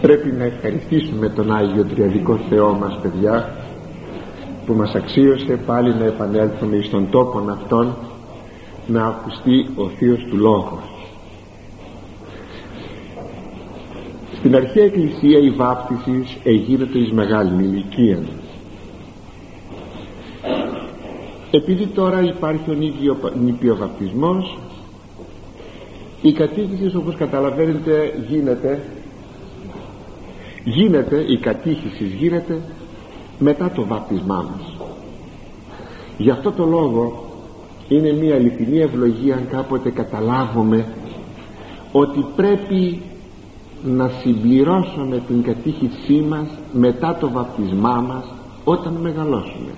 πρέπει να ευχαριστήσουμε τον Άγιο Τριαδικό Θεό μας παιδιά που μας αξίωσε πάλι να επανέλθουμε στον τόπο αυτόν να ακουστεί ο Θείος του Λόγος. Στην αρχαία εκκλησία η βάπτισης εγίνεται εις μεγάλη ηλικία επειδή τώρα υπάρχει ο νηπιοβαπτισμός η κατήχηση όπως καταλαβαίνετε γίνεται γίνεται η κατήχηση γίνεται μετά το βάπτισμά μας. Γι' αυτό το λόγο είναι μια αληθινή ευλογία αν κάποτε καταλάβουμε ότι πρέπει να συμπληρώσουμε την κατήχησή μας μετά το βαπτισμά μας όταν μεγαλώσουμε.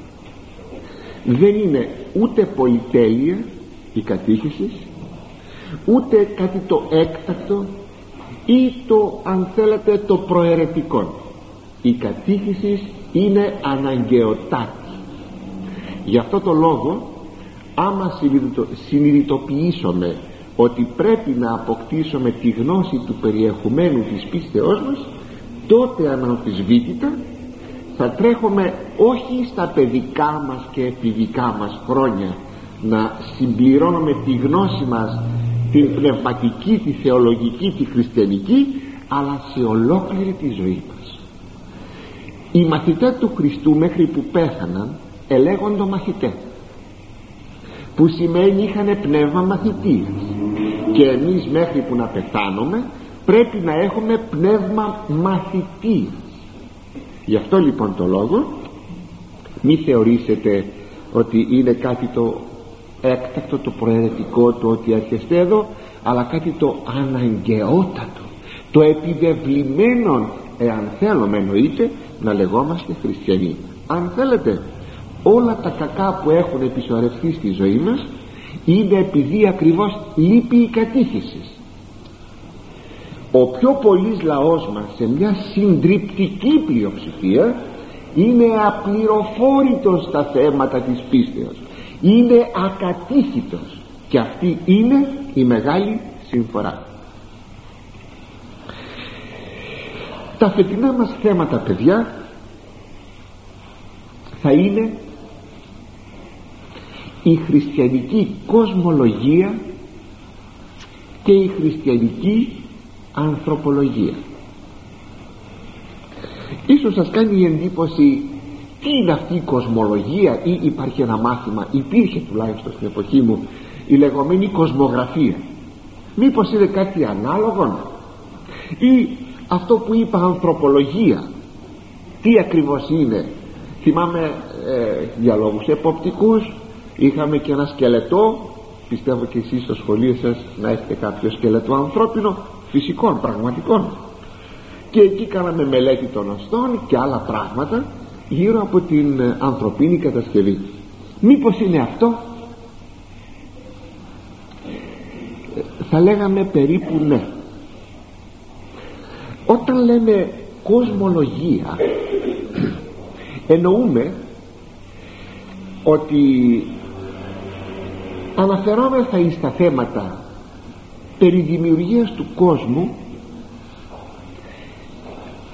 Δεν είναι ούτε πολυτέλεια η κατήχηση ούτε κάτι το έκτακτο ή το αν θέλετε το προαιρετικό. Η κατήχηση είναι αναγκαιοτάτη. Γι' αυτό το λόγο άμα συνειδητοποιήσουμε ότι πρέπει να αποκτήσουμε τη γνώση του περιεχομένου της πίστεώς μας τότε αναμφισβήτητα θα τρέχουμε όχι στα παιδικά μας και επιδικά μας χρόνια να συμπληρώνουμε τη γνώση μας την πνευματική, τη θεολογική, τη χριστιανική αλλά σε ολόκληρη τη ζωή μας. Οι μαθητές του Χριστού μέχρι που πέθαναν ελέγοντο μαθητές που σημαίνει είχαν πνεύμα μαθητείας και εμείς μέχρι που να πεθάνουμε πρέπει να έχουμε πνεύμα μαθητείας γι' αυτό λοιπόν το λόγο μη θεωρήσετε ότι είναι κάτι το έκτακτο το προαιρετικό το ότι έρχεστε εδώ αλλά κάτι το αναγκαιότατο το επιδευλημένο εάν θέλουμε εννοείται να λεγόμαστε χριστιανοί. Αν θέλετε όλα τα κακά που έχουν επισορευτεί στη ζωή μας είναι επειδή ακριβώς λείπει η κατήχησης. Ο πιο πολύς λαός μας σε μια συντριπτική πλειοψηφία είναι απληροφόρητος στα θέματα της πίστεως είναι ακατήχητος και αυτή είναι η μεγάλη συμφορά. Τα φετινά μας θέματα παιδιά θα είναι η χριστιανική κοσμολογία και η χριστιανική ανθρωπολογία. Ίσως σας κάνει εντύπωση τι είναι αυτή η κοσμολογία ή υπάρχει ένα μάθημα υπήρχε τουλάχιστον στην εποχή μου η λεγόμενη κοσμογραφία. Μήπως είναι κάτι ανάλογο ή αυτό που είπα ανθρωπολογία. Τι ακριβώς είναι. Θυμάμαι ε, για λόγους εποπτικούς είχαμε και ένα σκελετό. Πιστεύω και εσείς στο σχολείο σας να έχετε κάποιο σκελετό ανθρώπινο φυσικών, πραγματικών. Και εκεί κάναμε μελέτη των οστών και άλλα πράγματα γύρω από την ε, ανθρωπίνη κατασκευή. Μήπως είναι αυτό; Θα λέγαμε περίπου ναι. Όταν λέμε κοσμολογία εννοούμε ότι αναφερόμεθα εις τα θέματα περί δημιουργίας του κόσμου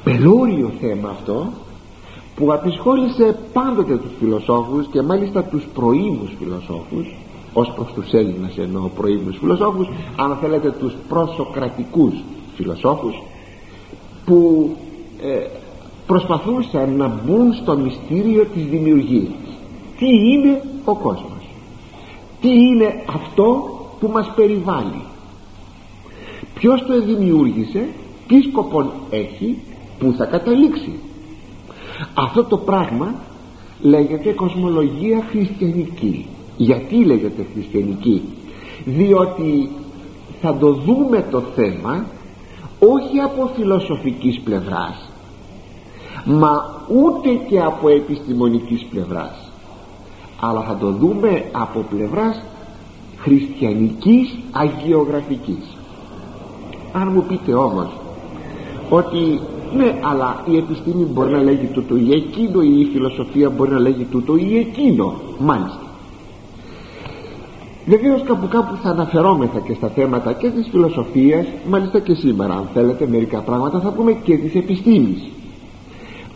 πελώριο θέμα αυτό που απεισχόλησε πάντοτε τους φιλοσόφους και μάλιστα τους προήμους φιλοσόφους ως προς τους Έλληνες εννοώ προήμους φιλοσόφους αν θέλετε τους προσοκρατικούς φιλοσόφους που ε, προσπαθούσαν να μπουν στο μυστήριο της δημιουργίας. Τι είναι ο κόσμος; Τι είναι αυτό που μας περιβάλλει; Ποιος το δημιούργησε τι σκοπό έχει που θα καταλήξει; Αυτό το πράγμα λέγεται κοσμολογία χριστιανική. Γιατί λέγεται χριστιανική; Διότι θα το δούμε το θέμα όχι από φιλοσοφικής πλευράς μα ούτε και από επιστημονικής πλευράς αλλά θα το δούμε από πλευράς χριστιανικής αγιογραφικής. Αν μου πείτε όμως ότι ναι αλλά η επιστήμη μπορεί να λέγει τούτο ή εκείνο ή η φιλοσοφία μπορεί να λέγει τούτο ή εκείνο μάλιστα. Βεβαίως κάπου κάπου θα αναφερόμεθα και στα θέματα και της φιλοσοφίας μάλιστα και σήμερα αν θέλετε μερικά πράγματα θα πούμε και της επιστήμης.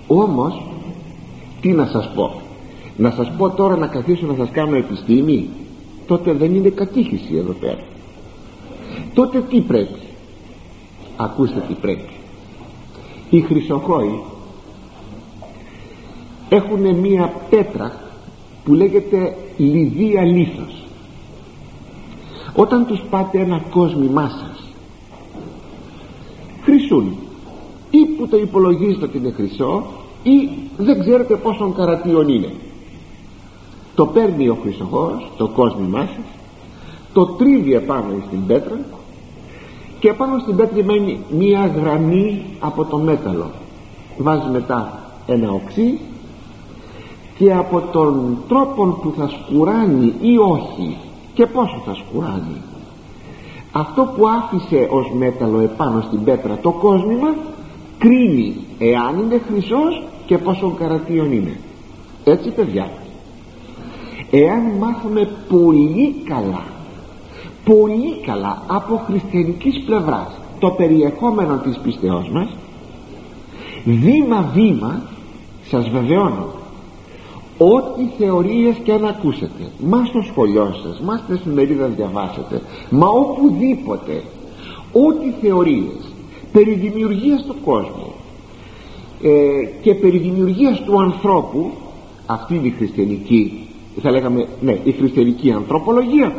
Όμως τι να σας πω; Να σας πω τώρα να καθίσω να σας κάνω επιστήμη; Τότε δεν είναι κατήχηση εδώ πέρα. Τότε τι πρέπει; Ακούστε τι πρέπει οι χρυσοχόοι έχουν μία πέτρα που λέγεται λιδία λίθος. Όταν τους πάτε ένα κόσμημά σας χρυσούν ή που το υπολογίζετε ότι είναι χρυσό ή δεν ξέρετε πόσον καρατίον είναι. Το παίρνει ο χρυσοχός το κόσμημά σας το τρίβει επάνω στην πέτρα και επάνω στην πέτρα μένει μία γραμμή από το μέταλλο. Βάζει μετά ένα οξύ και από τον τρόπο που θα σκουράνει ή όχι και πόσο θα σκουράνει. Αυτό που άφησε ως μέταλλο επάνω στην πέτρα το κόσμημα κρίνει εάν είναι χρυσός και πόσο καρατίον είναι. Έτσι παιδιά. Εάν μάθουμε πολύ καλά πολύ καλά από χριστιανικής πλευράς. Το περιεχόμενο της πιστεώς μας βήμα βήμα σας βεβαιώνω ό,τι θεωρίες και αν ακούσετε μα στο σχολείο σας μα στην εφημερίδα διαβάσετε μα οπουδήποτε ό,τι θεωρίες περί δημιουργίας του κόσμου ε, και περί δημιουργίας του ανθρώπου αυτή είναι η χριστιανική θα λέγαμε ναι η χριστιανική ανθρωπολογία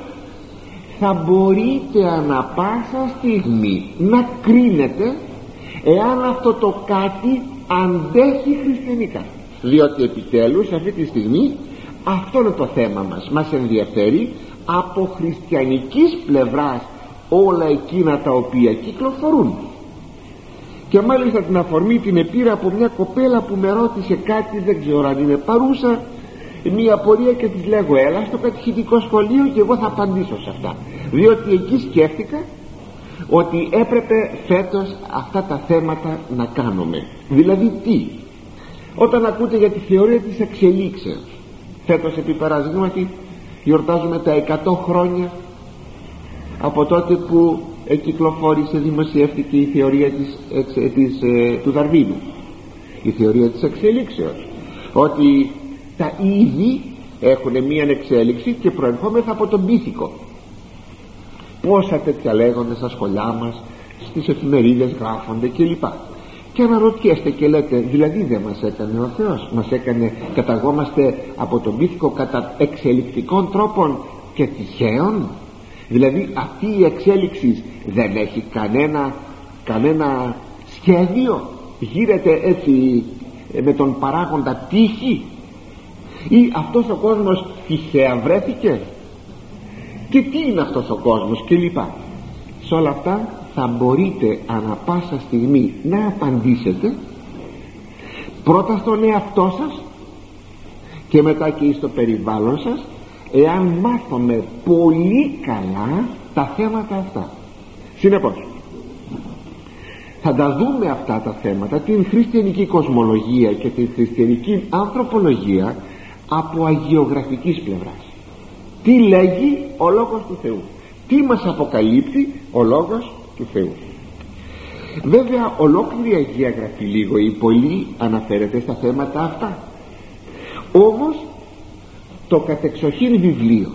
θα μπορείτε ανα πάσα στιγμή να κρίνετε εάν αυτό το κάτι αντέχει χριστιανικά. Διότι επιτέλους αυτή τη στιγμή αυτό είναι το θέμα μας. Μας ενδιαφέρει από χριστιανικής πλευράς όλα εκείνα τα οποία κυκλοφορούν. Και μάλιστα την αφορμή την επήρα από μια κοπέλα που με ρώτησε κάτι δεν ξέρω αν είναι παρούσα μια πορεία και της λέγω έλα στο κατηχητικό σχολείο και εγώ θα απαντήσω σε αυτά διότι εκεί σκέφτηκα ότι έπρεπε φέτος αυτά τα θέματα να κάνουμε. Δηλαδή τι; Όταν ακούτε για τη θεωρία της εξελίξεως φέτος επί παραδείγματι γιορτάζουμε τα 100 χρόνια από τότε που εκυκλοφόρησε δημοσιεύτηκε η θεωρία της, της, ε, του Δαρβίνου. Η θεωρία της εξελίξεως. Ότι τα είδη έχουν μία εξέλιξη και προερχόμεθα από τον πίθηκο. Πόσα τέτοια λέγονται στα σχολιά μας στις εφημερίδες γράφονται κλπ. Και αναρωτιέστε και λέτε δηλαδή δεν μας έκανε ο Θεός μας έκανε καταγόμαστε από τον πίθηκο κατά εξελικτικών τρόπων και τυχαίων. Δηλαδή αυτή η εξέλιξη δεν έχει κανένα κανένα σχέδιο. Γύρεται έτσι ε, με τον παράγοντα τύχη ή αυτός ο κόσμος τυχαία βρέθηκε; Και τι είναι αυτός ο κόσμος και λοιπά σε όλα αυτά θα μπορείτε ανα πάσα στιγμή να απαντήσετε. Πρώτα στον εαυτό σας και μετά και στο περιβάλλον σας εάν μάθουμε πολύ καλά τα θέματα αυτά. Συνεπώς θα τα δούμε αυτά τα θέματα την χριστιανική κοσμολογία και την χριστιανική ανθρωπολογία από αγιογραφικής πλευράς. Τι λέγει ο Λόγος του Θεού. Τι μας αποκαλύπτει ο Λόγος του Θεού. Βέβαια ολόκληρη Αγία Γραφή λίγο ή πολύ αναφέρεται στα θέματα αυτά. Όμως το κατεξοχήν βιβλίο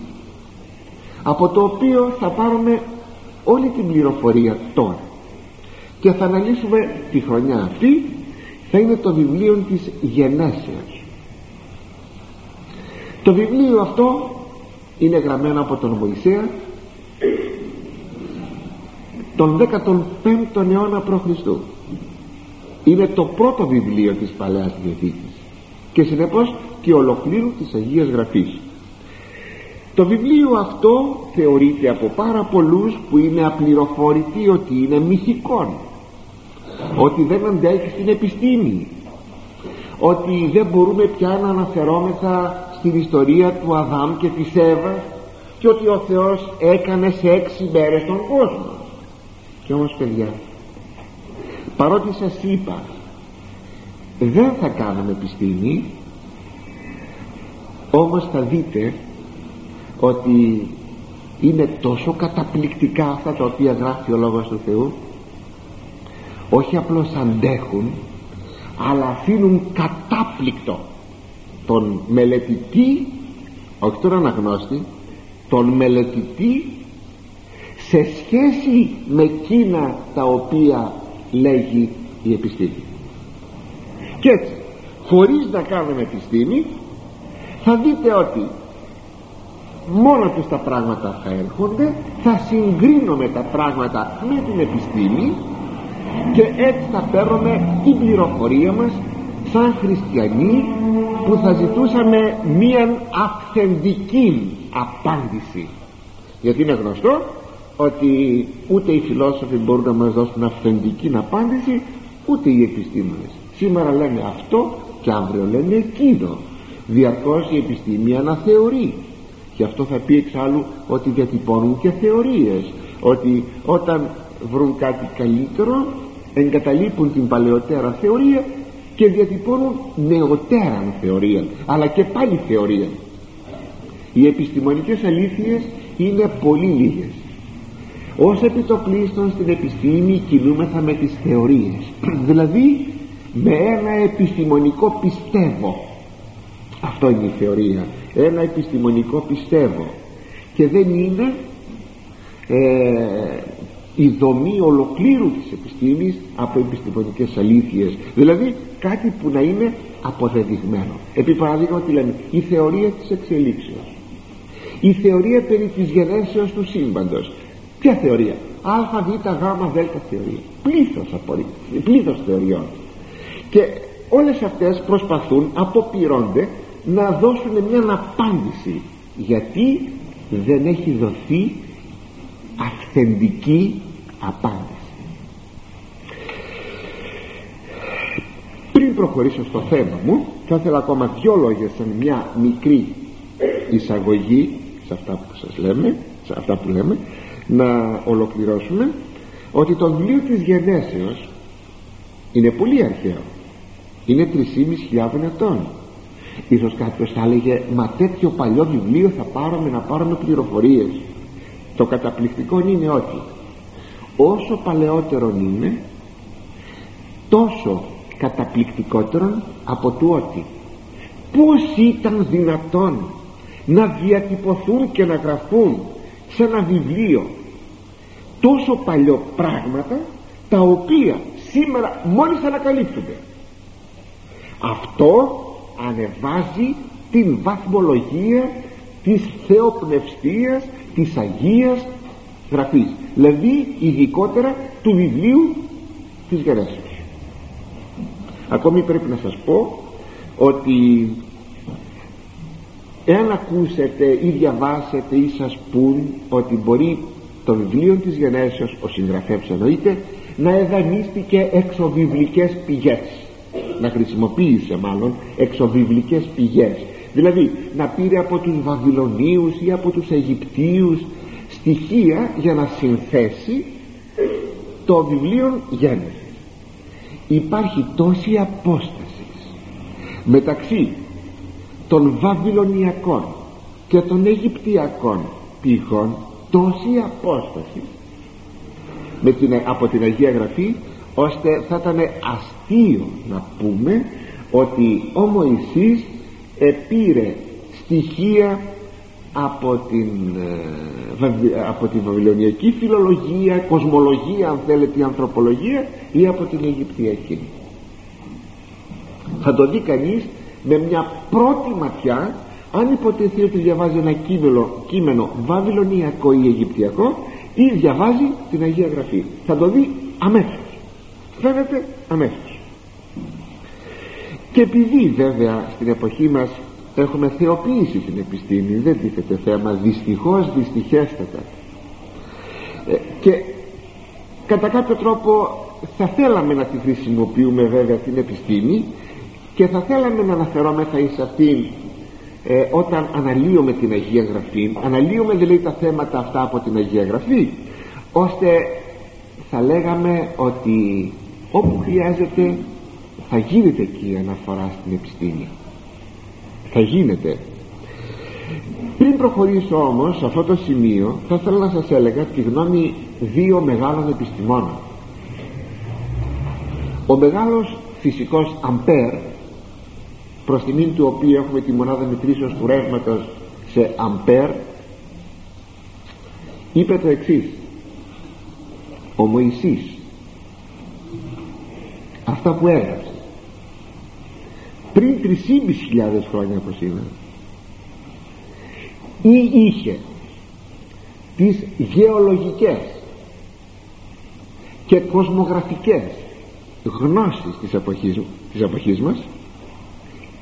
από το οποίο θα πάρουμε όλη την πληροφορία τώρα και θα αναλύσουμε τη χρονιά αυτή θα είναι το βιβλίο της γενέσεως το βιβλίο αυτό είναι γραμμένο από τον Μωυσέα τον 15ο αιώνα π.Χ. είναι το πρώτο βιβλίο της Παλαιάς Διαθήκης και συνεπώς και ολοκλήρου της Αγίας Γραφής το βιβλίο αυτό θεωρείται από πάρα πολλούς που είναι απληροφόρητοι ότι είναι μυθικών ότι δεν αντέχει στην επιστήμη ότι δεν μπορούμε πια να αναφερόμεθα στην ιστορία του Αδάμ και της Εύας και ότι ο Θεός έκανε σε έξι μέρες τον κόσμο. Και όμως παιδιά παρότι σας είπα δεν θα κάνουμε επιστήμη όμως θα δείτε ότι είναι τόσο καταπληκτικά αυτά τα οποία γράφει ο Λόγος του Θεού. Όχι απλώς αντέχουν αλλά αφήνουν κατάπληκτο τον μελετητή όχι τον αναγνώστη τον μελετητή σε σχέση με εκείνα τα οποία λέγει η επιστήμη. Και έτσι χωρίς να κάνουμε επιστήμη θα δείτε ότι μόνο τους τα πράγματα θα έρχονται θα συγκρίνουμε τα πράγματα με την επιστήμη και έτσι θα παίρνουμε την πληροφορία μας σαν χριστιανοί που θα ζητούσαμε μία αυθεντική απάντηση. Γιατί είναι γνωστό ότι ούτε οι φιλόσοφοι μπορούν να μας δώσουν αυθεντική απάντηση ούτε οι επιστήμονες. Σήμερα λένε αυτό και αύριο λένε εκείνο. Διαρκώς η επιστήμη αναθεωρεί. Και αυτό θα πει εξάλλου ότι διατυπώνουν και θεωρίες. Ότι όταν βρουν κάτι καλύτερο εγκαταλείπουν την παλαιότερα θεωρία και διατυπώνουν νεωτέρα θεωρία αλλά και πάλι θεωρία. Οι επιστημονικές αλήθειες είναι πολύ λίγες. Ως επιτοπλίστων στην επιστήμη κινούμεθα με τις θεωρίες. Δηλαδή με ένα επιστημονικό πιστεύω. Αυτό είναι η θεωρία. Ένα επιστημονικό πιστεύω. Και δεν είναι ε, η δομή ολοκλήρου της επιστήμης από επιστημονικές αλήθειες. Δηλαδή κάτι που να είναι αποδεδειγμένο. Επί παράδειγμα τι λέμε η θεωρία της εξελίξεως. Η θεωρία περί της γενέσεως του σύμπαντος. Ποια θεωρία; Α, β, γ, δ θεωρία. Πλήθος, απορρί, πλήθος θεωριών. Και όλες αυτές προσπαθούν αποπειρώνται να δώσουν μια απάντηση. Γιατί δεν έχει δοθεί αυθεντική απάντηση. Πριν προχωρήσω στο θέμα μου θα ήθελα ακόμα δυο λόγια σαν μια μικρή εισαγωγή σε αυτά που σας λέμε σε αυτά που λέμε να ολοκληρώσουμε ότι το βιβλίο της γενέσεως είναι πολύ αρχαίο. Είναι 3.500 ετών. Ίσως κάποιος θα έλεγε μα τέτοιο παλιό βιβλίο θα πάρουμε να πάρουμε πληροφορίες το καταπληκτικό είναι ότι όσο παλαιότερο είναι τόσο καταπληκτικότερο από του ότι. Πως ήταν δυνατόν να διατυπωθούν και να γραφούν σε ένα βιβλίο τόσο παλιό πράγματα τα οποία σήμερα μόλις ανακαλύπτονται αυτό ανεβάζει την βαθμολογία της θεοπνευστίας της Αγίας Γραφής δηλαδή ειδικότερα του βιβλίου της Γενέσεως ακόμη πρέπει να σας πω ότι εάν ακούσετε ή διαβάσετε ή σας πούν ότι μπορεί το βιβλίο της Γενέσεως ο συγγραφέας εννοείται να εδανίστηκε εξωβιβλικές πηγές. Να χρησιμοποίησε μάλλον εξωβιβλικές πηγές. Δηλαδή να πήρε από τους Βαβυλωνίους ή από τους Αιγυπτίους στοιχεία για να συνθέσει το βιβλίο Γέννησης. Υπάρχει τόση απόσταση μεταξύ των Βαβυλωνιακών και των Αιγυπτιακών πηγών τόση απόσταση με την, από την Αγία Γραφή ώστε θα ήταν αστείο να πούμε ότι ο Μωυσής επήρε στοιχεία από την, ε, από την Βαβυλωνιακή φιλολογία, κοσμολογία αν θέλετε η ανθρωπολογία ή από την Αιγυπτιακή. Θα το δει κανείς με μια πρώτη ματιά αν υποτεθεί ότι διαβάζει ένα κείμενο, κείμενο βαβυλωνιακό ή αιγυπτιακό ή διαβάζει την Αγία Γραφή. Θα το δει αμέσως. Φαίνεται αμέσως. Και επειδή βέβαια στην εποχή μας έχουμε θεοποιήσει την επιστήμη. Δεν τίθεται θέμα. Δυστυχώς δυστυχέστατα. Ε, και κατά κάποιο τρόπο θα θέλαμε να τη χρησιμοποιούμε βέβαια την επιστήμη και θα θέλαμε να αναφερόμεθα εις αυτήν ε, όταν αναλύουμε την Αγία Γραφή. Αναλύουμε δηλαδή τα θέματα αυτά από την Αγία Γραφή ώστε θα λέγαμε ότι όπου χρειάζεται θα γίνεται εκεί η αναφορά στην επιστήμη θα γίνεται. Πριν προχωρήσω όμως σε αυτό το σημείο θα ήθελα να σας έλεγα τη γνώμη δύο μεγάλων επιστημόνων. Ο μεγάλος φυσικός Αμπέρ προς τιμήν του οποίου έχουμε τη μονάδα μετρήσεως του ρεύματος σε Αμπέρ είπε το εξής. Ο Μωυσής αυτά που έγραψε πριν 3.500 χρόνια από σήμερα ή είχε τις γεωλογικές και κοσμογραφικές γνώσεις της εποχής, της εποχής μας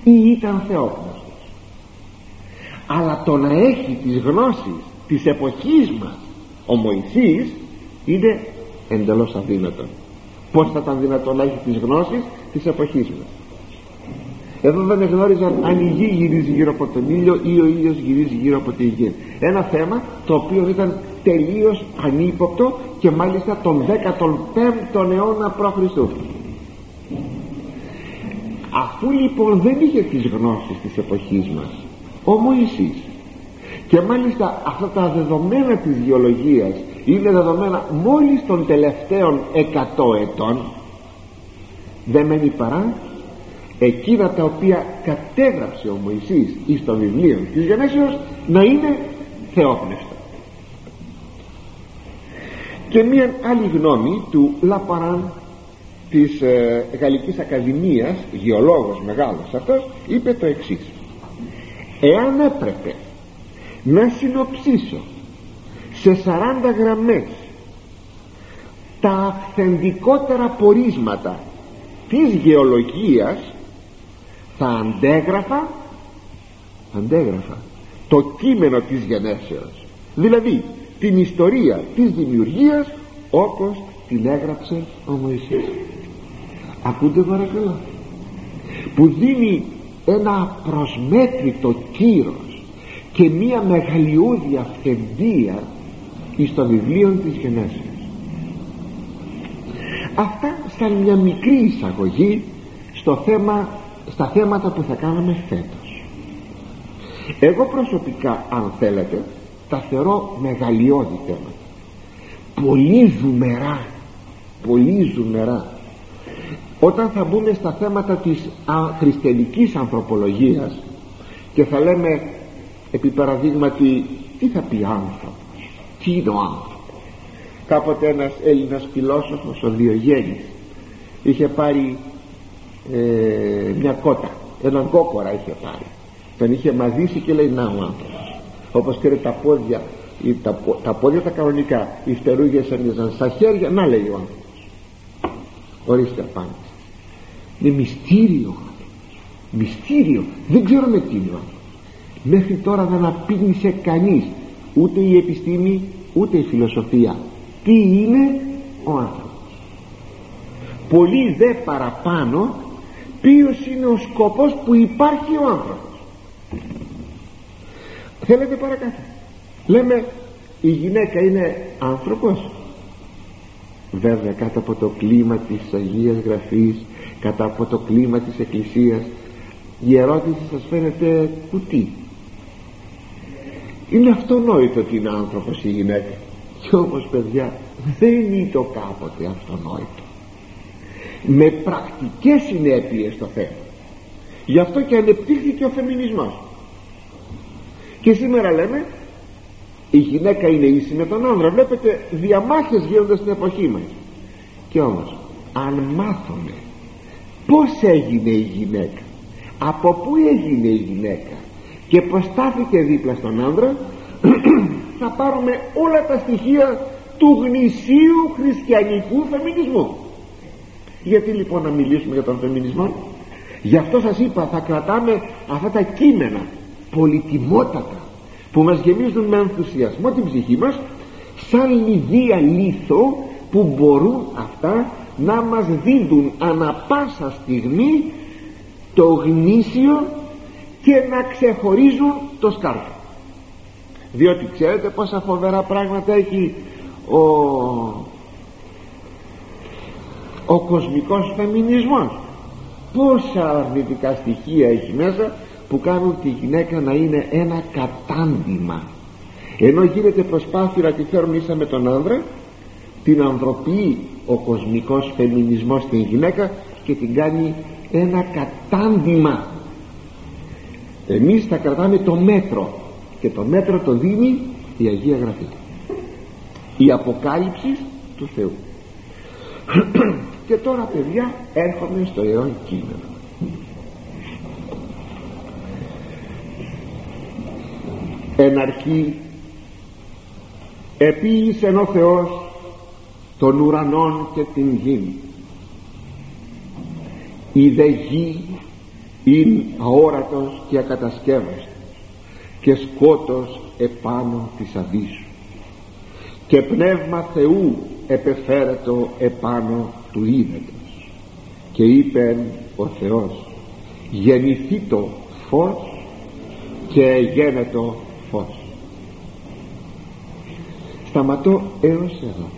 ή ήταν θεόπνος αλλά το να έχει τις γνώσεις της εποχής μας ο Μωυσής είναι εντελώς αδύνατο. Πως θα ήταν δυνατόν να έχει τις γνώσεις της εποχής μας; Εδώ δεν γνώριζαν αν η γη γυρίζει γύρω από τον ήλιο ή ο ήλιος γυρίζει γύρω από τη γη ένα θέμα το οποίο ήταν τελείως ανύποπτο και μάλιστα τον 15ο αιώνα π.Χ. αφού λοιπόν δεν είχε τις γνώσεις της εποχής μας ο Μωυσής και μάλιστα αυτά τα δεδομένα της γεωλογίας είναι δεδομένα μόλις των τελευταίων 100 ετών δεν μένει παρά εκείνα τα οποία κατέγραψε ο Μωυσής εις το βιβλίο της Γενέσεως να είναι θεόπνευστα. Και μία άλλη γνώμη του Λαπαράν της ε, Γαλλικής Ακαδημίας γεωλόγος μεγάλος αυτός είπε το εξής. Εάν έπρεπε να συνοψίσω σε 40 γραμμές τα αυθεντικότερα πορίσματα της γεωλογίας θα αντέγραφα αντέγραφα. Το κείμενο της γενέσεως. Δηλαδή την ιστορία της δημιουργίας όπως την έγραψε ο Μωυσής. Ακούτε παρακαλώ που δίνει ένα προσμέτρητο κύρος και μία μεγαλειώδη αυθεντία εις το βιβλίο της γενέσεως. Αυτά σαν μια μικρή εισαγωγή στο θέμα στα θέματα που θα κάνουμε φέτος. Εγώ προσωπικά αν θέλετε τα θεωρώ μεγαλειώδη θέματα. Πολύ ζουμερά πολύ ζουμερά. Όταν θα μπούμε στα θέματα της χριστιανικής ανθρωπολογίας και θα λέμε επί παραδείγματι τι θα πει άνθρωπος τι είναι ο άνθρωπος. Κάποτε ένας Έλληνας φιλόσοφος ο Διογέννης είχε πάρει ε, μια κότα. Έναν κόκορα είχε πάρει. Τον είχε μαζίσει και λέει να ο άνθρωπος όπως και τα πόδια τα, τα πόδια τα κανονικά οι φτερούγες ένιωσαν στα χέρια. Να λέει ο άνθρωπος. Ορίστε απάντηση είναι μυστήριο μυστήριο. Δεν ξέρουμε τι είναι ο άνθρωπος. Μέχρι τώρα δεν απήγνησε κανείς ούτε η επιστήμη ούτε η φιλοσοφία. Τι είναι ο άνθρωπος. Πολύ δε παραπάνω ποιος είναι ο σκοπός που υπάρχει ο άνθρωπος. Θέλετε παρακάτω. Λέμε η γυναίκα είναι άνθρωπος. Βέβαια κάτω από το κλίμα της Αγίας Γραφής κάτω από το κλίμα της Εκκλησίας η ερώτηση σας φαίνεται κουτί. Είναι αυτονόητο ότι είναι άνθρωπος η γυναίκα. Και όμως παιδιά δεν είναι το κάποτε αυτονόητο με πρακτικές συνέπειες στο θέμα. Γι' αυτό και ανεπτύχθηκε ο φεμινισμός. Και σήμερα λέμε η γυναίκα είναι ίση με τον άνδρα. Βλέπετε διαμάχες γίνονται στην εποχή μας. Και όμως αν μάθουμε πως έγινε η γυναίκα από πού έγινε η γυναίκα και πως στάθηκε δίπλα στον άνδρα θα πάρουμε όλα τα στοιχεία του γνησίου χριστιανικού φεμινισμού γιατί λοιπόν να μιλήσουμε για τον φεμινισμό; Γι' αυτό σας είπα θα κρατάμε αυτά τα κείμενα πολυτιμότατα που μας γεμίζουν με ενθουσιασμό την ψυχή μας σαν λιδία λίθο που μπορούν αυτά να μας δίνουν ανα πάσα στιγμή το γνήσιο και να ξεχωρίζουν το σκάρφο διότι ξέρετε πόσα φοβερά πράγματα έχει ο ο κοσμικός φεμινισμός. Πόσα αρνητικά στοιχεία έχει μέσα που κάνουν τη γυναίκα να είναι ένα κατάντημα. Ενώ γίνεται προσπάθεια να τη φέρουν ίσα με τον άνδρα την ανθρωπεί ο κοσμικός φεμινισμός στην γυναίκα και την κάνει ένα κατάντημα. Εμείς θα κρατάμε το μέτρο και το μέτρο το δίνει η Αγία Γραφή. Η αποκάλυψη του Θεού και τώρα παιδιά έρχομαι στο αιών κείμενο. Εν αρχή επίησεν ο Θεός των ουρανών και την γη. Η δε γη είναι αόρατος και ακατασκεύαστος και σκότος επάνω της αβύσσου και πνεύμα Θεού επεφέρετο επάνω του ύδατος και είπε ο Θεός γεννηθεί το φως και γένετο φως σταματώ έως εδώ.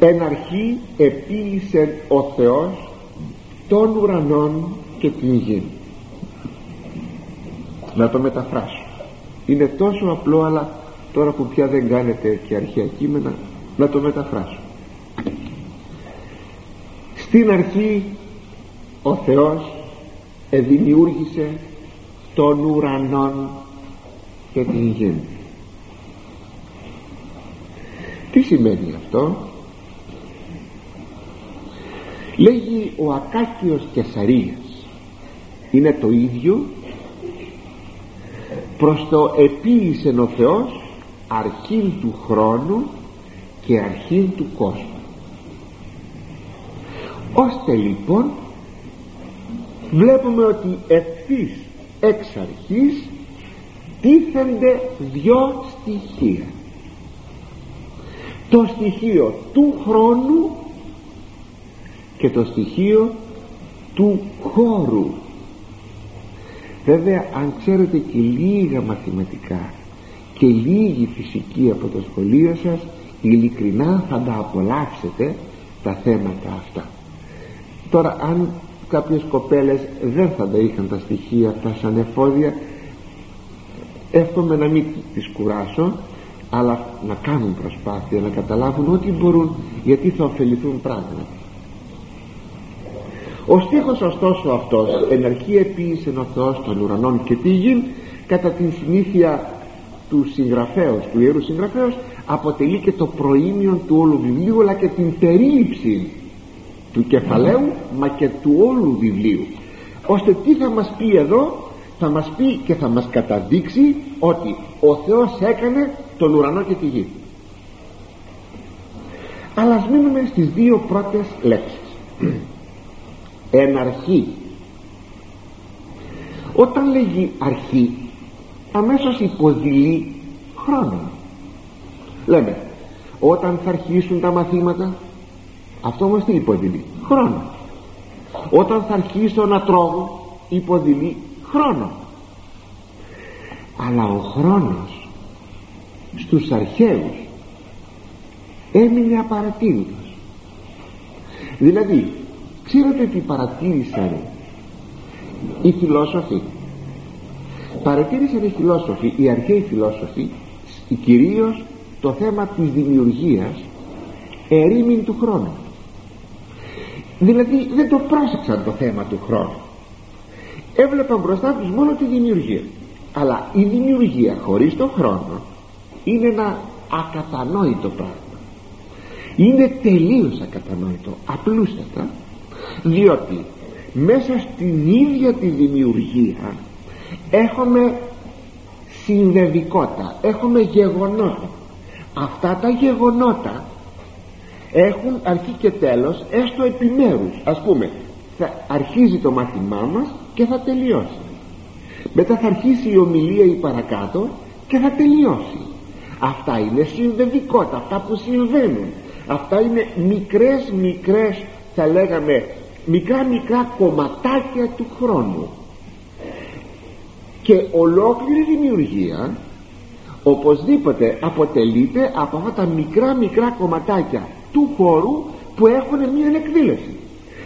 Εν αρχή επίλυσε ο Θεός των ουρανών και την γη. Να το μεταφράσω. Είναι τόσο απλό αλλά τώρα που πια δεν κάνετε και αρχαία κείμενα να το μεταφράσω. Στην αρχή ο Θεός εδημιούργησε των ουρανών και την γη. Τι σημαίνει αυτό; Λέγει ο Ακάκιος Κεσαρίας είναι το ίδιο προς το επίησεν ο Θεός αρχήν του χρόνου και αρχήν του κόσμου. Ώστε λοιπόν βλέπουμε ότι ευθύς εξ αρχής τίθενται δυο στοιχεία. Το στοιχείο του χρόνου και το στοιχείο του χώρου. Βέβαια αν ξέρετε και λίγα μαθηματικά και λίγη φυσική από το σχολείο σας ειλικρινά θα τα απολαύσετε τα θέματα αυτά. Τώρα αν κάποιες κοπέλες δεν θα τα είχαν τα στοιχεία αυτά σαν εφόδια εύχομαι να μην τις κουράσω αλλά να κάνουν προσπάθεια να καταλάβουν ό,τι μπορούν γιατί θα ωφεληθούν πράγματι. Ο στίχος ωστόσο αυτός εν αρχή επίησε ο Θεός των ουρανών και τη γη κατά την συνήθεια του συγγραφέως του Ιερού Συγγραφέως αποτελεί και το προήμιο του όλου βιβλίου αλλά και την περίληψη του κεφαλαίου μα και του όλου βιβλίου. Ώστε τι θα μας πει εδώ θα μας πει και θα μας καταδείξει ότι ο Θεός έκανε τον ουρανό και τη γη. Αλλά ας μείνουμε στις δύο πρώτες λέξεις. Εν αρχή. Όταν λέγει αρχή αμέσως υποδηλεί χρόνο λέμε όταν θα αρχίσουν τα μαθήματα αυτό όμως τι υποδηλεί χρόνο. Όταν θα αρχίσω να τρώγω υποδηλεί χρόνο. Αλλά ο χρόνος στους αρχαίους έμεινε απαρατήρητος. Δηλαδή ξέρετε τι παρατήρησαν οι φιλόσοφοι παρατήρησαν οι φιλόσοφοι οι αρχαίοι φιλόσοφοι κυρίως το θέμα της δημιουργίας ερήμην του χρόνου. Δηλαδή δεν το πρόσεξαν το θέμα του χρόνου. Έβλεπαν μπροστά τους μόνο τη δημιουργία. Αλλά η δημιουργία χωρίς τον χρόνο είναι ένα ακατανόητο πράγμα. Είναι τελείως ακατανόητο απλούστατα διότι μέσα στην ίδια τη δημιουργία έχουμε συνδεδικότητα έχουμε γεγονότα. Αυτά τα γεγονότα έχουν αρχή και τέλος έστω επιμέρους. Ας πούμε θα αρχίζει το μάθημά μας και θα τελειώσει. Μετά θα αρχίσει η ομιλία ή παρακάτω και θα τελειώσει. Αυτά είναι συνδεδικότητα αυτά που συμβαίνουν. Αυτά είναι μικρές μικρές θα λέγαμε μικρά μικρά κομματάκια του χρόνου και ολόκληρη δημιουργία οπωσδήποτε αποτελείται από αυτά τα μικρά μικρά κομματάκια του χώρου που έχουν μια εκδήλωση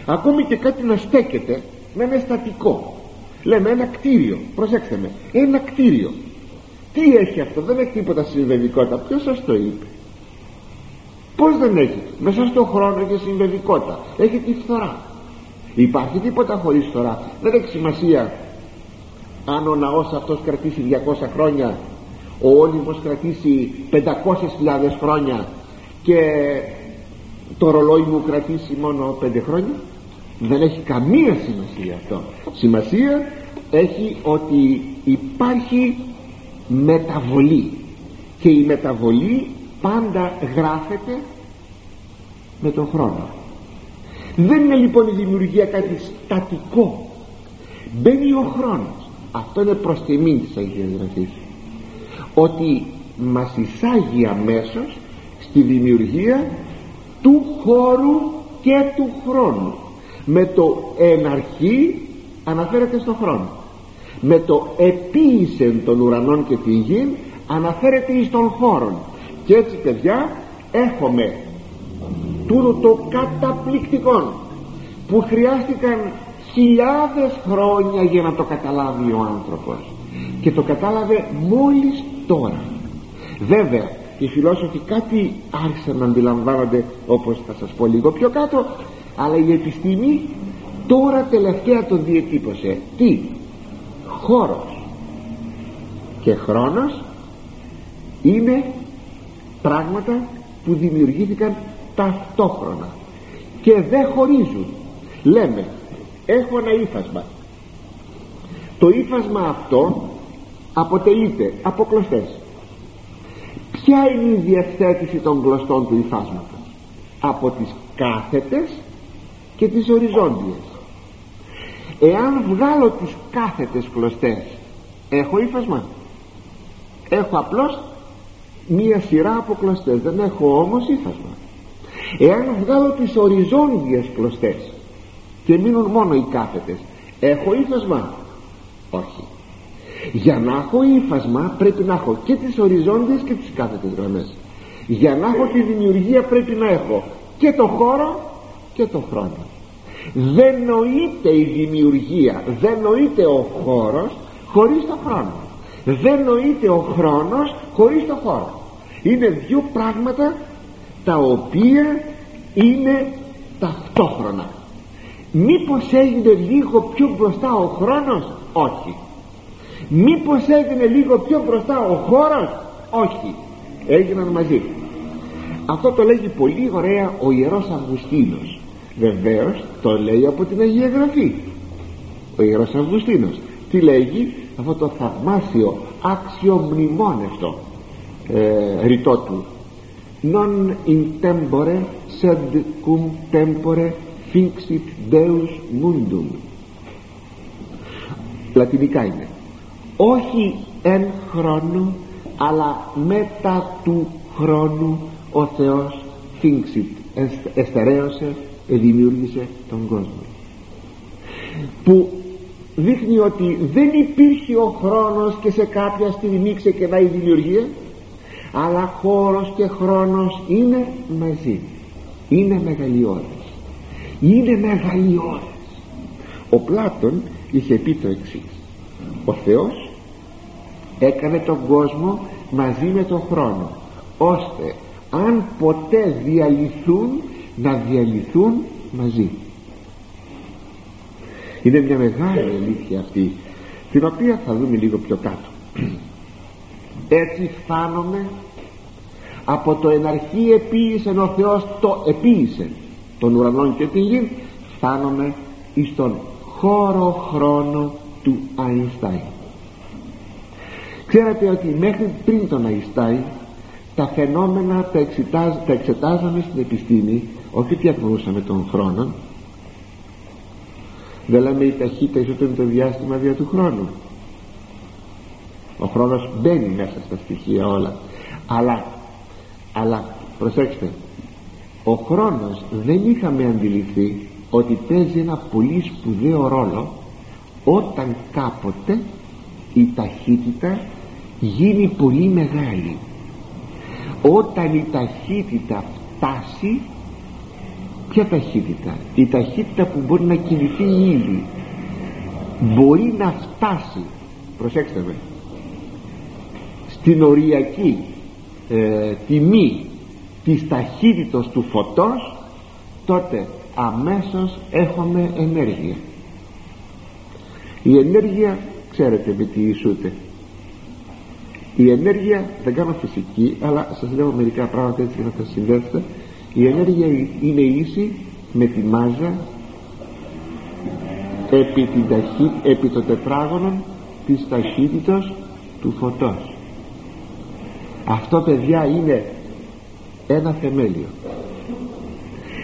ακόμη και κάτι να στέκεται να είναι στατικό. Λέμε ένα κτίριο. Προσέξτε με ένα κτίριο. Τι έχει αυτό; Δεν έχει τίποτα συμβεβικότητα. Ποιος σας το είπε; Πως δεν έχει; Μέσα στον χρόνο έχει συμβεβικότητα. Έχει τη φθορά. Υπάρχει τίποτα χωρίς φθορά. Δεν έχει σημασία αν ο ναός αυτός κρατήσει 200 χρόνια ο Όλυμος κρατήσει 500.000 χρόνια και το ρολόι μου κρατήσει μόνο 5 χρόνια δεν έχει καμία σημασία αυτό. Σημασία έχει ότι υπάρχει μεταβολή και η μεταβολή πάντα γράφεται με τον χρόνο. Δεν είναι λοιπόν η δημιουργία κάτι στατικό. Μπαίνει ο χρόνος αυτό είναι προς τιμή της Αγίας Γραφής. Ότι μας εισάγει αμέσως στη δημιουργία του χώρου και του χρόνου. Με το εναρχή αναφέρεται στο χρόνο. Με το επίησεν των ουρανών και τη γη αναφέρεται εις των χώρων και έτσι παιδιά έχουμε τούτο το καταπληκτικό που χρειάστηκαν χιλιάδες χρόνια για να το καταλάβει ο άνθρωπος. Και το κατάλαβε μόλις τώρα. Βέβαια οι φιλόσοφοι κάτι άρχισαν να αντιλαμβάνονται όπως θα σας πω λίγο πιο κάτω αλλά η επιστήμη τώρα τελευταία το διατύπωσε. Τι; Χώρος. Και χρόνος είναι πράγματα που δημιουργήθηκαν ταυτόχρονα. Και δεν χωρίζουν. Λέμε έχω ένα ύφασμα. Το ύφασμα αυτό αποτελείται από κλωστές. Ποια είναι η διευθέτηση των κλωστών του υφάσματος; Από τις κάθετες και τις οριζόντιες. Εάν βγάλω τις κάθετες κλωστές έχω ύφασμα; Έχω απλώς μία σειρά από κλωστές. Δεν έχω όμως ύφασμα. Εάν βγάλω τις οριζόντιες κλωστές και μείνουν μόνο οι κάθετες. Έχω ύφασμα. Όχι. Για να έχω ύφασμα πρέπει να έχω και τις οριζόντιες και τις κάθετες γραμμές. Για να έχω τη δημιουργία πρέπει να έχω και το χώρο και το χρόνο. Δεν νοείται η δημιουργία δεν νοείται ο χώρος χωρίς το χρόνο. Δεν νοείται ο χρόνος χωρίς το χώρο. Είναι δύο πράγματα τα οποία είναι ταυτόχρονα μήπως έγινε λίγο πιο μπροστά ο χρόνος; Όχι. Μήπως έγινε λίγο πιο μπροστά ο χώρος; Όχι. Έγιναν μαζί. Αυτό το λέγει πολύ ωραία ο Ιερός Αυγουστίνος. Βεβαίως το λέει από την Αγία Γραφή. Ο Ιερός Αυγουστίνος. Τι λέγει; Αυτό το θαυμάσιο άξιο μνημόνευτο ε, ρητό του. Non in tempore sed cum tempore finxit deus mundum. Λατινικά είναι. Όχι εν χρόνου αλλά μετά του χρόνου ο Θεός finxit εστερέωσε δημιούργησε τον κόσμο. Που δείχνει ότι δεν υπήρχε ο χρόνος και σε κάποια στιγμή ξεκινάει η δημιουργία αλλά χώρος και χρόνος είναι μαζί. Είναι μεγαλειώδες είναι μεγαλειώδες ο Πλάτων είχε πει το εξής. ο Θεός έκανε τον κόσμο μαζί με τον χρόνο ώστε αν ποτέ διαλυθούν να διαλυθούν μαζί. Είναι μια μεγάλη αλήθεια αυτή την οποία θα δούμε λίγο πιο κάτω. Έτσι φτάνομαι από το εναρχή επίησε ο Θεός το επίησε των ουρανών και την γη φτάνομαι εις τον χώρο χρόνο του Αϊνστάιν. Ξέρετε ότι μέχρι πριν τον Αϊνστάιν τα φαινόμενα τα, εξετάζ, τα εξετάζαμε στην επιστήμη όχι διαβολούσαμε τον χρόνο. Δεν λέμε η ταχύτητα ισοτιμεί το διάστημα δια του χρόνου. Ο χρόνος μπαίνει μέσα στα στοιχεία όλα. Αλλά αλλά προσέξτε ο χρόνος δεν είχαμε αντιληφθεί ότι παίζει ένα πολύ σπουδαίο ρόλο όταν κάποτε η ταχύτητα γίνει πολύ μεγάλη. Όταν η ταχύτητα φτάσει ποια ταχύτητα; Η ταχύτητα που μπορεί να κινηθεί ήδη. Μπορεί να φτάσει προσέξτε με στην οριακή ε, τιμή της ταχύτητας του φωτός τότε αμέσως έχουμε ενέργεια. Η ενέργεια ξέρετε με τι ισούται. Η ενέργεια δεν κάνω φυσική αλλά σας λέω μερικά πράγματα έτσι για να τα συνδέσετε. Η ενέργεια είναι ίση με τη μάζα επί, την ταχύ, επί το τετράγωνο της ταχύτητας του φωτός. Αυτό παιδιά είναι ένα θεμέλιο.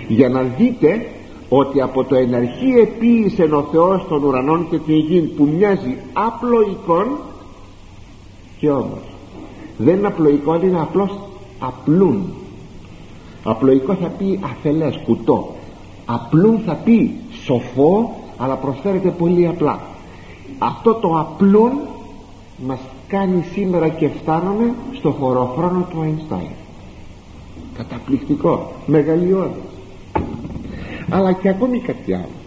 Για να δείτε ότι από το εναρχή επίησε ο Θεός των ουρανών και την γη που μοιάζει απλοϊκόν και όμως δεν είναι απλοϊκό είναι απλώς απλούν. Απλοϊκό θα πει αφελές κουτό. Απλούν θα πει σοφό αλλά προσφέρεται πολύ απλά. Αυτό το απλούν μας κάνει σήμερα και φτάνουμε στο χωροχρόνο του Αϊνστάιν καταπληκτικό μεγαλειώδης. Αλλά και ακόμη κάτι άλλο.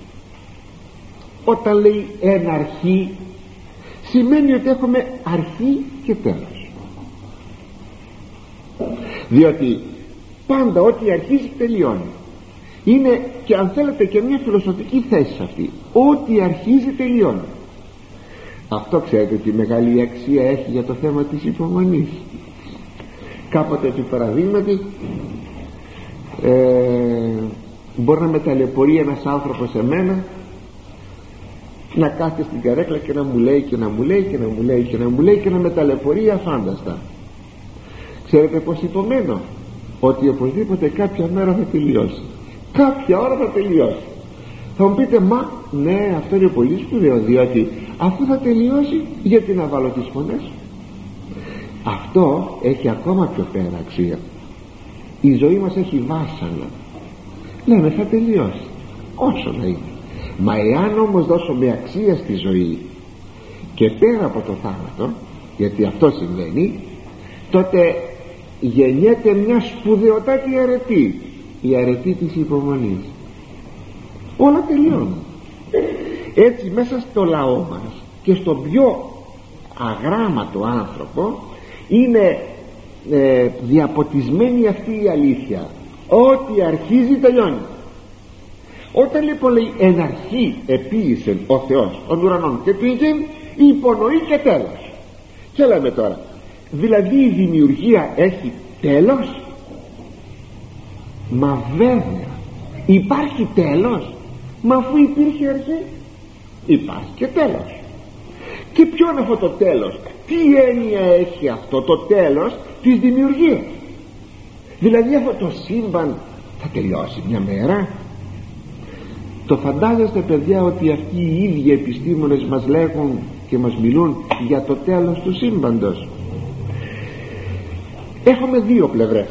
Όταν λέει ένα αρχή σημαίνει ότι έχουμε αρχή και τέλος. Διότι πάντα ό,τι αρχίζει τελειώνει. Είναι και αν θέλετε και μια φιλοσοφική θέση σε αυτή. Ό,τι αρχίζει τελειώνει. Αυτό ξέρετε τι μεγάλη αξία έχει για το θέμα της υπομονής κάποτε του παραδείγματι. Ε, μπορεί να με ταλαιπωρεί ένας άνθρωπος σε μένα να κάθεται στην καρέκλα και να μου λέει και να μου λέει και να μου λέει και να μου λέει και να με ταλαιπωρεί αφάνταστα. Ξέρετε πως υπομένω ότι οπωσδήποτε κάποια μέρα θα τελειώσει. Κάποια ώρα θα τελειώσει. Θα μου πείτε μα ναι αυτό είναι πολύ σπουδαίο διότι αφού θα τελειώσει γιατί να βάλω τις φωνές αυτό έχει ακόμα πιο πέρα αξία. Η ζωή μας έχει βάσανα λέμε θα τελειώσει. Όσο να είναι. Μα εάν όμως δώσουμε αξία στη ζωή και πέρα από το θάνατο γιατί αυτό συμβαίνει τότε γεννιέται μια σπουδαιοτάτη αρετή η αρετή της υπομονής. Όλα τελειώνουν. Έτσι μέσα στο λαό μας και στον πιο αγράμματο άνθρωπο είναι ε, διαποτισμένη αυτή η αλήθεια. Ό,τι αρχίζει τελειώνει. Όταν λοιπόν λέει εν αρχή επίησε ο Θεός ο ουρανών και πήγε υπονοεί και τέλος και λέμε τώρα δηλαδή η δημιουργία έχει τέλος; Μα βέβαια υπάρχει τέλος. Μα αφού υπήρχε αρχή υπάρχει και τέλος. Και ποιο είναι αυτό το τέλος; Τι έννοια έχει αυτό το τέλος της δημιουργίας; Δηλαδή αυτό το σύμπαν θα τελειώσει μια μέρα. Το φαντάζεστε παιδιά ότι αυτοί οι ίδιοι επιστήμονες μας λέγουν και μας μιλούν για το τέλος του σύμπαντος; Έχουμε δύο πλευρές.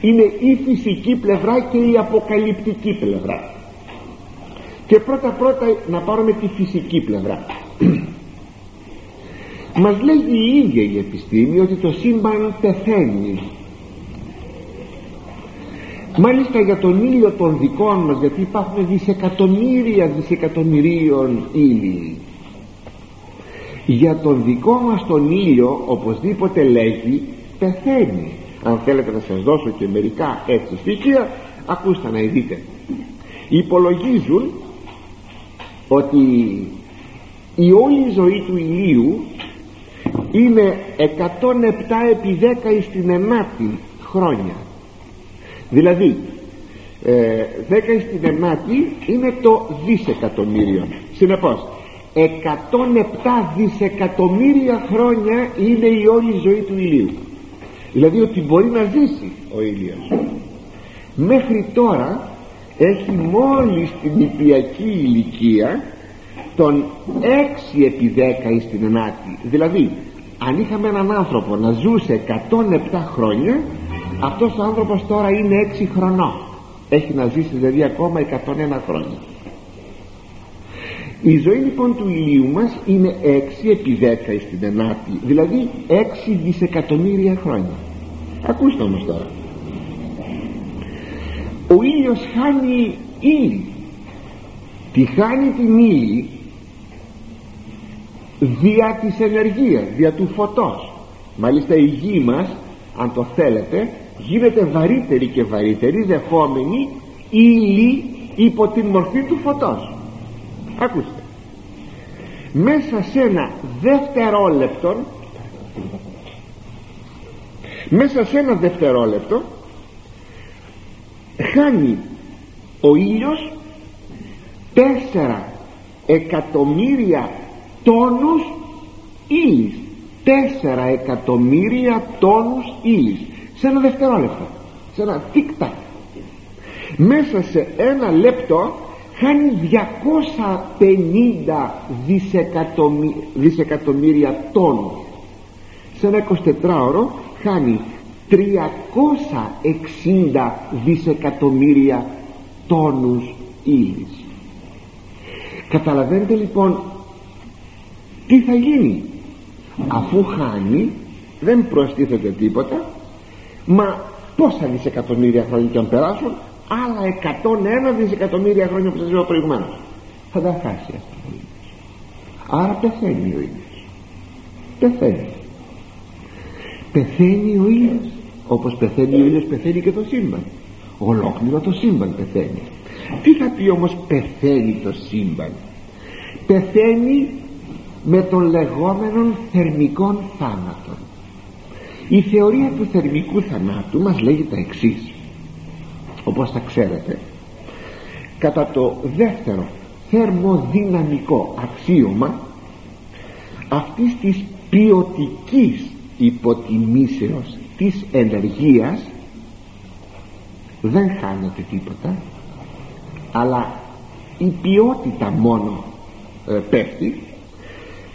Είναι η φυσική πλευρά και η αποκαλυπτική πλευρά. Και πρώτα πρώτα να πάρουμε τη φυσική πλευρά μας λέει η ίδια η επιστήμη ότι το σύμπαν πεθαίνει. Μάλιστα για τον ήλιο των δικών μας γιατί υπάρχουν δισεκατομμύρια δισεκατομμυρίων ήλιοι για τον δικό μας τον ήλιο οπωσδήποτε λέγει πεθαίνει. Αν θέλετε να σας δώσω και μερικά έτσι στοιχεία ακούστε να δείτε. Υπολογίζουν ότι η όλη ζωή του ηλίου είναι 107 επί 10 στην ενάτη χρόνια. Δηλαδή ε, 10 στην ενάτη είναι το δισεκατομμύριο. Συνεπώς 107 δισεκατομμύρια χρόνια είναι η όλη ζωή του ηλίου. Δηλαδή ότι μπορεί να ζήσει ο ήλιος μέχρι τώρα έχει μόλις την υπιακή ηλικία των 6 επί 10 στην ενάτη. Δηλαδή αν είχαμε έναν άνθρωπο να ζούσε 107 χρόνια αυτός ο άνθρωπος τώρα είναι 6 χρονών. Έχει να ζήσει δηλαδή ακόμα 101 χρόνια. Η ζωή λοιπόν του ηλίου μας είναι 6 επί 10 στην ενάτη δηλαδή 6 δισεκατομμύρια χρόνια. Ακούστε όμως τώρα. Ο ήλιος χάνει ύλη. Τη χάνει την ύλη δια της ενεργείας δια του φωτός. Μάλιστα η γη μας αν το θέλετε γίνεται βαρύτερη και βαρύτερη δεχόμενη ύλη υπό την μορφή του φωτός. Ακούστε. Μέσα σε ένα δευτερόλεπτο μέσα σε ένα δευτερόλεπτο χάνει ο ήλιος τέσσερα εκατομμύρια τόνους ύλης. Τέσσερα εκατομμύρια τόνους ύλης. Σε ένα δευτερόλεπτο. Σε ένα τικ μέσα σε ένα λεπτό χάνει 250 δισεκατομμύρια, δισεκατομμύρια τόνους. Σε ένα 24ωρο χάνει 360 δισεκατομμύρια τόνους ύλης. Καταλαβαίνετε λοιπόν τι θα γίνει; Αφού χάνει δεν προστίθεται τίποτα μα πόσα δισεκατομμύρια χρόνια και αν περάσουν άλλα 101 δισεκατομμύρια χρόνια που σας είπα προηγουμένως. Θα τα χάσει αυτά άρα πεθαίνει ο ήλιος πεθαίνει. Πεθαίνει ο ήλιος όπως πεθαίνει ο ήλιος πεθαίνει και το σύμπαν. Ολόκληρο το σύμπαν πεθαίνει. Τι θα πει όμως πεθαίνει το σύμπαν; Πεθαίνει με τον λεγόμενο θερμικών θάνατων η θεωρία του θερμικού θανάτου μας λέγει τα εξής. Όπως θα ξέρετε κατά το δεύτερο θερμοδυναμικό αξίωμα αυτής της ποιοτικής υποτιμήσεως της ενεργείας δεν χάνεται τίποτα αλλά η ποιότητα μόνο ε, πέφτει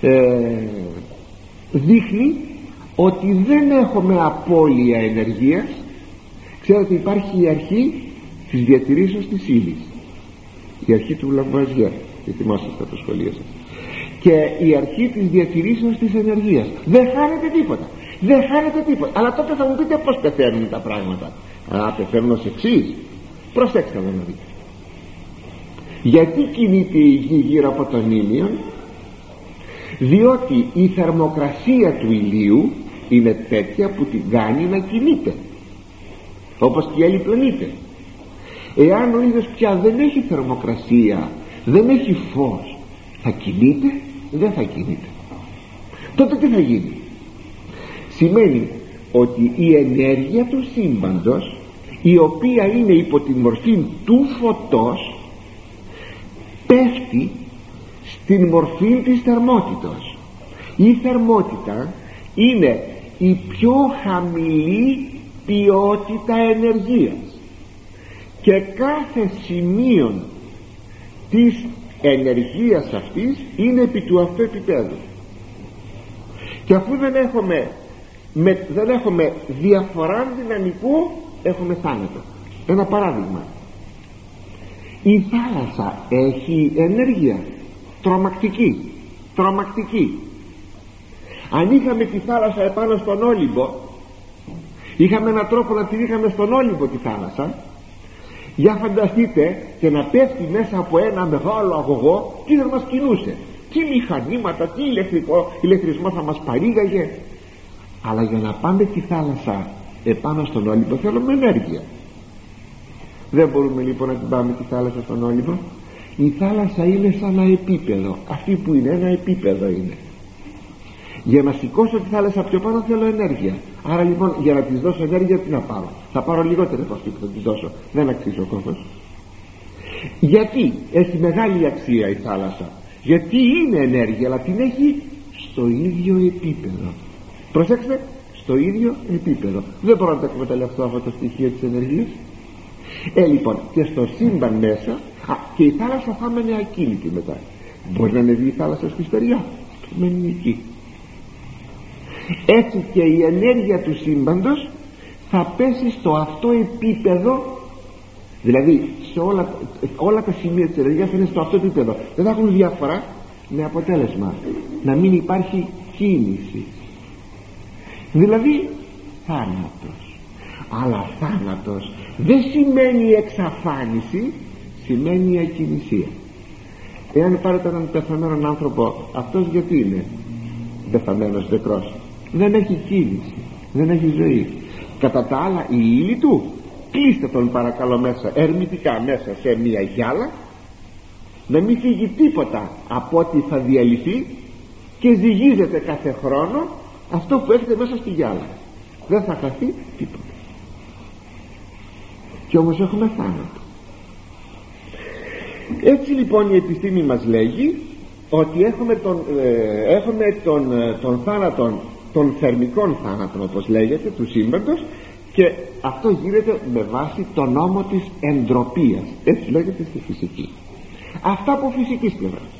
ε, δείχνει ότι δεν έχουμε απώλεια ενεργείας. Ξέρετε υπάρχει η αρχή της διατηρήσεως της ύλη. η αρχή του Λαμπαζιέ και θυμόσαστε το σχολείο σας. Και η αρχή της διατηρήσεως της ενεργείας. Δεν χάνεται τίποτα. Δεν χάνεται τίποτα. Αλλά τότε θα μου πείτε πως πεθαίνουν τα πράγματα. Α πεθαίνουν ως εξής. Προσέξτε να δείτε. Γιατί κινείται η γη γύρω από τον ήλιο διότι η θερμοκρασία του ηλίου είναι τέτοια που την κάνει να κινείται όπως και η άλλη πλανήτε εάν ο ήλιος πια δεν έχει θερμοκρασία δεν έχει φως θα κινείται δεν θα κινείται. Τότε τι θα γίνει; Σημαίνει ότι η ενέργεια του σύμπαντος η οποία είναι υπό τη μορφή του φωτός πέφτει στην μορφή της θερμότητος. Η θερμότητα είναι η πιο χαμηλή ποιότητα ενεργείας και κάθε σημείο της ενεργείας αυτής είναι επί του αυτού επίπεδου και αφού δεν έχουμε, με, δεν έχουμε διαφορά δυναμικού έχουμε θάνατο. Ένα παράδειγμα. Η θάλασσα έχει ενέργεια τρομακτική τρομακτική. Αν είχαμε τη θάλασσα επάνω στον Όλυμπο είχαμε έναν τρόπο να την είχαμε στον Όλυμπο τη θάλασσα. Για φανταστείτε και να πέφτει μέσα από ένα μεγάλο αγωγό τι θα μας κινούσε. Τι μηχανήματα, τι ηλεκτρικό, ηλεκτρισμό θα μας παρήγαγε. Αλλά για να πάμε τη θάλασσα επάνω στον Όλυμπο θέλουμε ενέργεια. Δεν μπορούμε λοιπόν να την πάμε τη θάλασσα στον Όλυμπο η θάλασσα είναι σαν ένα επίπεδο. Αυτή που είναι ένα επίπεδο είναι. Για να σηκώσω τη θάλασσα πιο πάνω θέλω ενέργεια. Άρα λοιπόν για να της δώσω ενέργεια τι να πάρω; Θα πάρω λιγότερη από αυτή που θα της δώσω. Δεν αξίζει ο κόστος γιατί έχει μεγάλη αξία η θάλασσα; Γιατί είναι ενέργεια αλλά την έχει στο ίδιο επίπεδο. Προσέξτε στο ίδιο επίπεδο. Δεν μπορώ να τα εκμεταλλευτώ αυτό το στοιχείο της ενεργείας ε λοιπόν και στο σύμπαν μέσα α, και η θάλασσα θα μένει ακίνητη μετά. Μπορεί να ανεβεί η θάλασσα στη στεριά μένει εκεί. Έτσι και η ενέργεια του σύμπαντος θα πέσει στο αυτό επίπεδο δηλαδή σε όλα, όλα τα σημεία της ενέργειας είναι στο αυτό επίπεδο. Δεν θα έχουν διαφορά με αποτέλεσμα να μην υπάρχει κίνηση. Δηλαδή θάνατος. Αλλά θάνατος δεν σημαίνει εξαφάνιση σημαίνει ακινησία. Εάν πάρετε έναν πεθαμένον άνθρωπο αυτός γιατί είναι πεθαμένος νεκρός; Δεν έχει κίνηση δεν έχει ζωή. Κατά τα άλλα η ύλη του κλείστε τον παρακαλώ μέσα ερμητικά μέσα σε μια γυάλα να μην φύγει τίποτα από ό,τι θα διαλυθεί και ζυγίζεται κάθε χρόνο αυτό που έχετε μέσα στη γυάλα. Δεν θα χαθεί τίποτα. Και όμως έχουμε θάνατο έτσι λοιπόν η επιστήμη μας λέγει ότι έχουμε τον, ε, έχουμε τον, ε, τον θάνατον των θερμικών θάνατων όπως λέγεται του σύμπαντος και αυτό γίνεται με βάση το νόμο της εντροπίας. Έτσι λέγεται στη φυσική. Αυτά από φυσικής πλευράς.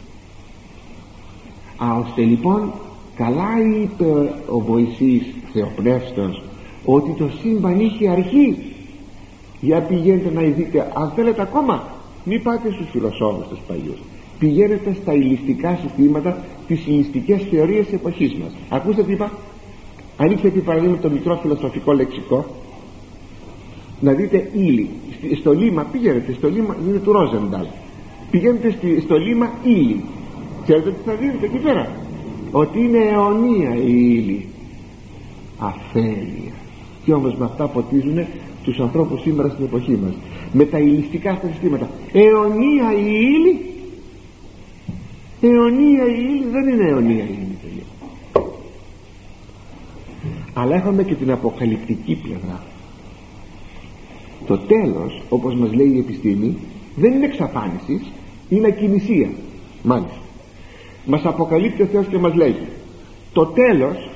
Α, ώστε λοιπόν καλά είπε ο Μωυσής Θεοπνεύστος ότι το σύμπαν είχε αρχή. Για πηγαίνετε να δείτε αν θέλετε ακόμα μην πάτε στους φιλοσόφους τους παλιούς. Πηγαίνετε στα ηλιστικά συστήματα τις ηλιστικές θεωρίες της εποχής μας. Ακούστε τι είπα. Ανοίξτε τι παραδείγμα το μικρό φιλοσοφικό λεξικό να δείτε ύλη. Στο λίμα πηγαίνετε στο λίμα είναι του Ρόζενταλ πηγαίνετε στο λίμα ύλη. Ξέρετε τι θα δείτε εκεί πέρα; Ότι είναι αιωνία η ύλη. Αφέλεια. Και όμως με αυτά ποτίζουν τους ανθρώπους σήμερα στην εποχή μας με τα ηλιστικά αυτά συστήματα αιωνία η ύλη. Αιωνία η ύλη δεν είναι αιωνία η ύλη αλλά έχουμε και την αποκαλυπτική πλευρά. Το τέλος όπως μας λέει η επιστήμη δεν είναι εξαφάνισης είναι ακινησίας. Μάλιστα. Μας αποκαλύπτει ο Θεός και μας λέει το τέλος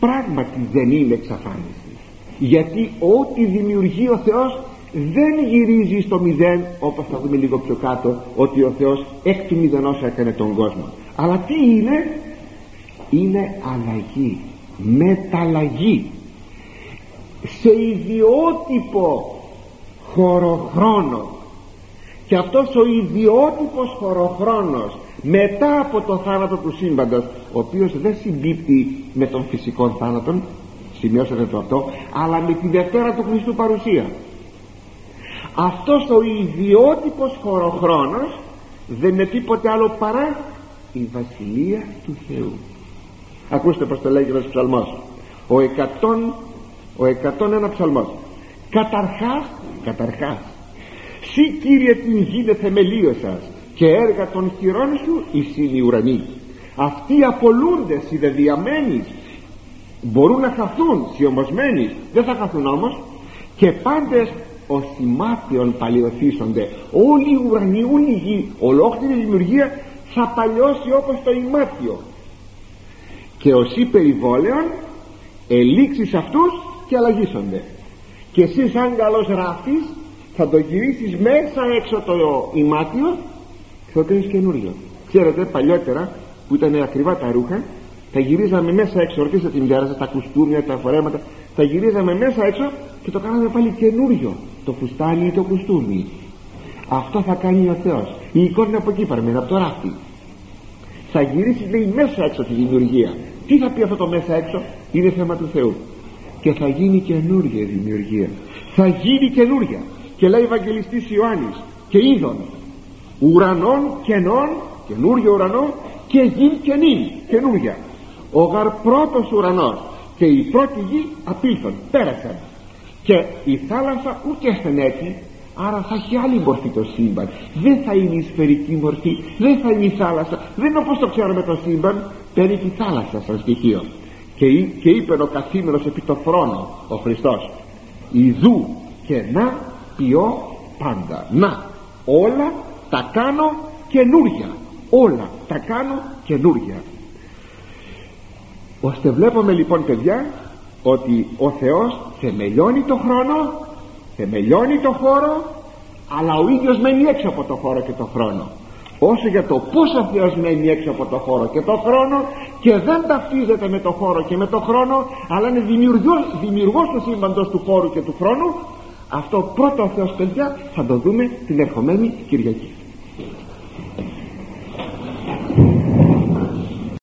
πράγματι δεν είναι εξαφάνισης. Γιατί ό,τι δημιουργεί ο Θεός δεν γυρίζει στο μηδέν όπως θα δούμε λίγο πιο κάτω ότι ο Θεός εκ του μηδενός έκανε τον κόσμο. Αλλά τι είναι; Είναι αλλαγή μεταλλαγή. Σε ιδιότυπο χωροχρόνο. Και αυτός ο ιδιότυπος χωροχρόνος μετά από το θάνατο του σύμπαντος ο οποίος δεν συμπίπτει με τον φυσικό θάνατο σημειώσατε το αυτό αλλά με τη Δευτέρα του Χριστού παρουσία αυτός ο ιδιότυπος χωροχρόνος δεν είναι τίποτε άλλο παρά η Βασιλεία του Θεού. Ακούστε πως το λέγει ένας ψαλμός. Ο εκατόν ο εκατόν ένα ψαλμός. Καταρχάς καταρχάς Συ Κύριε την γη θεμελίωσας και έργα των χειρών σου εις οι ουρανοί. Αυτοί απολούνται συνδεδιαμένοι μπορούν να χαθούν σιωμοσμένοι. Δεν θα χαθούν όμως. Και πάντες ο θυμάτιον παλιωθήσονται όλοι οι ουρανοί, όλη η γη ολόκληρη η δημιουργία θα παλιώσει όπως το ημάτιο. Και όσοι περιβόλαιον ελίξεις αυτούς και αλλαγίσονται και εσύ σαν καλός ράφτης θα το γυρίσεις μέσα έξω το ημάτιο και θα το κάνεις καινούριο. Ξέρετε παλιότερα που ήταν ακριβά τα ρούχα τα γυρίζαμε μέσα έξω. Ρωτήστε την μητέρα τα κουστούμια, τα φορέματα. Τα γυρίζαμε μέσα έξω και το κάναμε πάλι καινούριο το φουστάνι ή το κουστούμι. Αυτό θα κάνει ο Θεός. Η εικόνα είναι από εκεί παραμένει από το ράφτη θα γυρίσει λέει μέσα έξω τη δημιουργία. Τι θα πει αυτό το μέσα έξω; Είναι θέμα του Θεού. Και θα γίνει καινούργια η δημιουργία. Θα γίνει καινούργια και λέει Ευαγγελιστής Ιωάννης και είδων. Ουρανών κενών καινούργιο ουρανό και γη καινή καινούργια ο γαρ πρώτος ουρανός και η πρώτη γη απήλθον πέρασαν και η θάλασσα ούτε έτσι άρα θα έχει άλλη μορφή το σύμπαν. Δεν θα είναι η σφαιρική μορφή δεν θα είναι η θάλασσα. Δεν είναι όπως το ξέρουμε το σύμπαν παίρνει τη θάλασσα σαν στοιχείο. Και, και είπε ο καθήμενος επί το θρόνο ο Χριστός Ιδού και να ποιώ πάντα. Να όλα τα κάνω καινούρια. Όλα τα κάνω καινούρια ώστε βλέπουμε λοιπόν παιδιά ότι ο Θεός θεμελιώνει το χρόνο θεμελιώνει το χώρο αλλά ο ίδιος μένει έξω από το χώρο και το χρόνο. Όσο για το πως ο Θεός μένει έξω από το χώρο και το χρόνο και δεν ταυτίζεται με το χώρο και με το χρόνο αλλά είναι δημιουργός, δημιουργός του σύμπαντος του χώρου και του χρόνου αυτό πρώτο ο Θεός παιδιά θα το δούμε την ερχομένη Κυριακή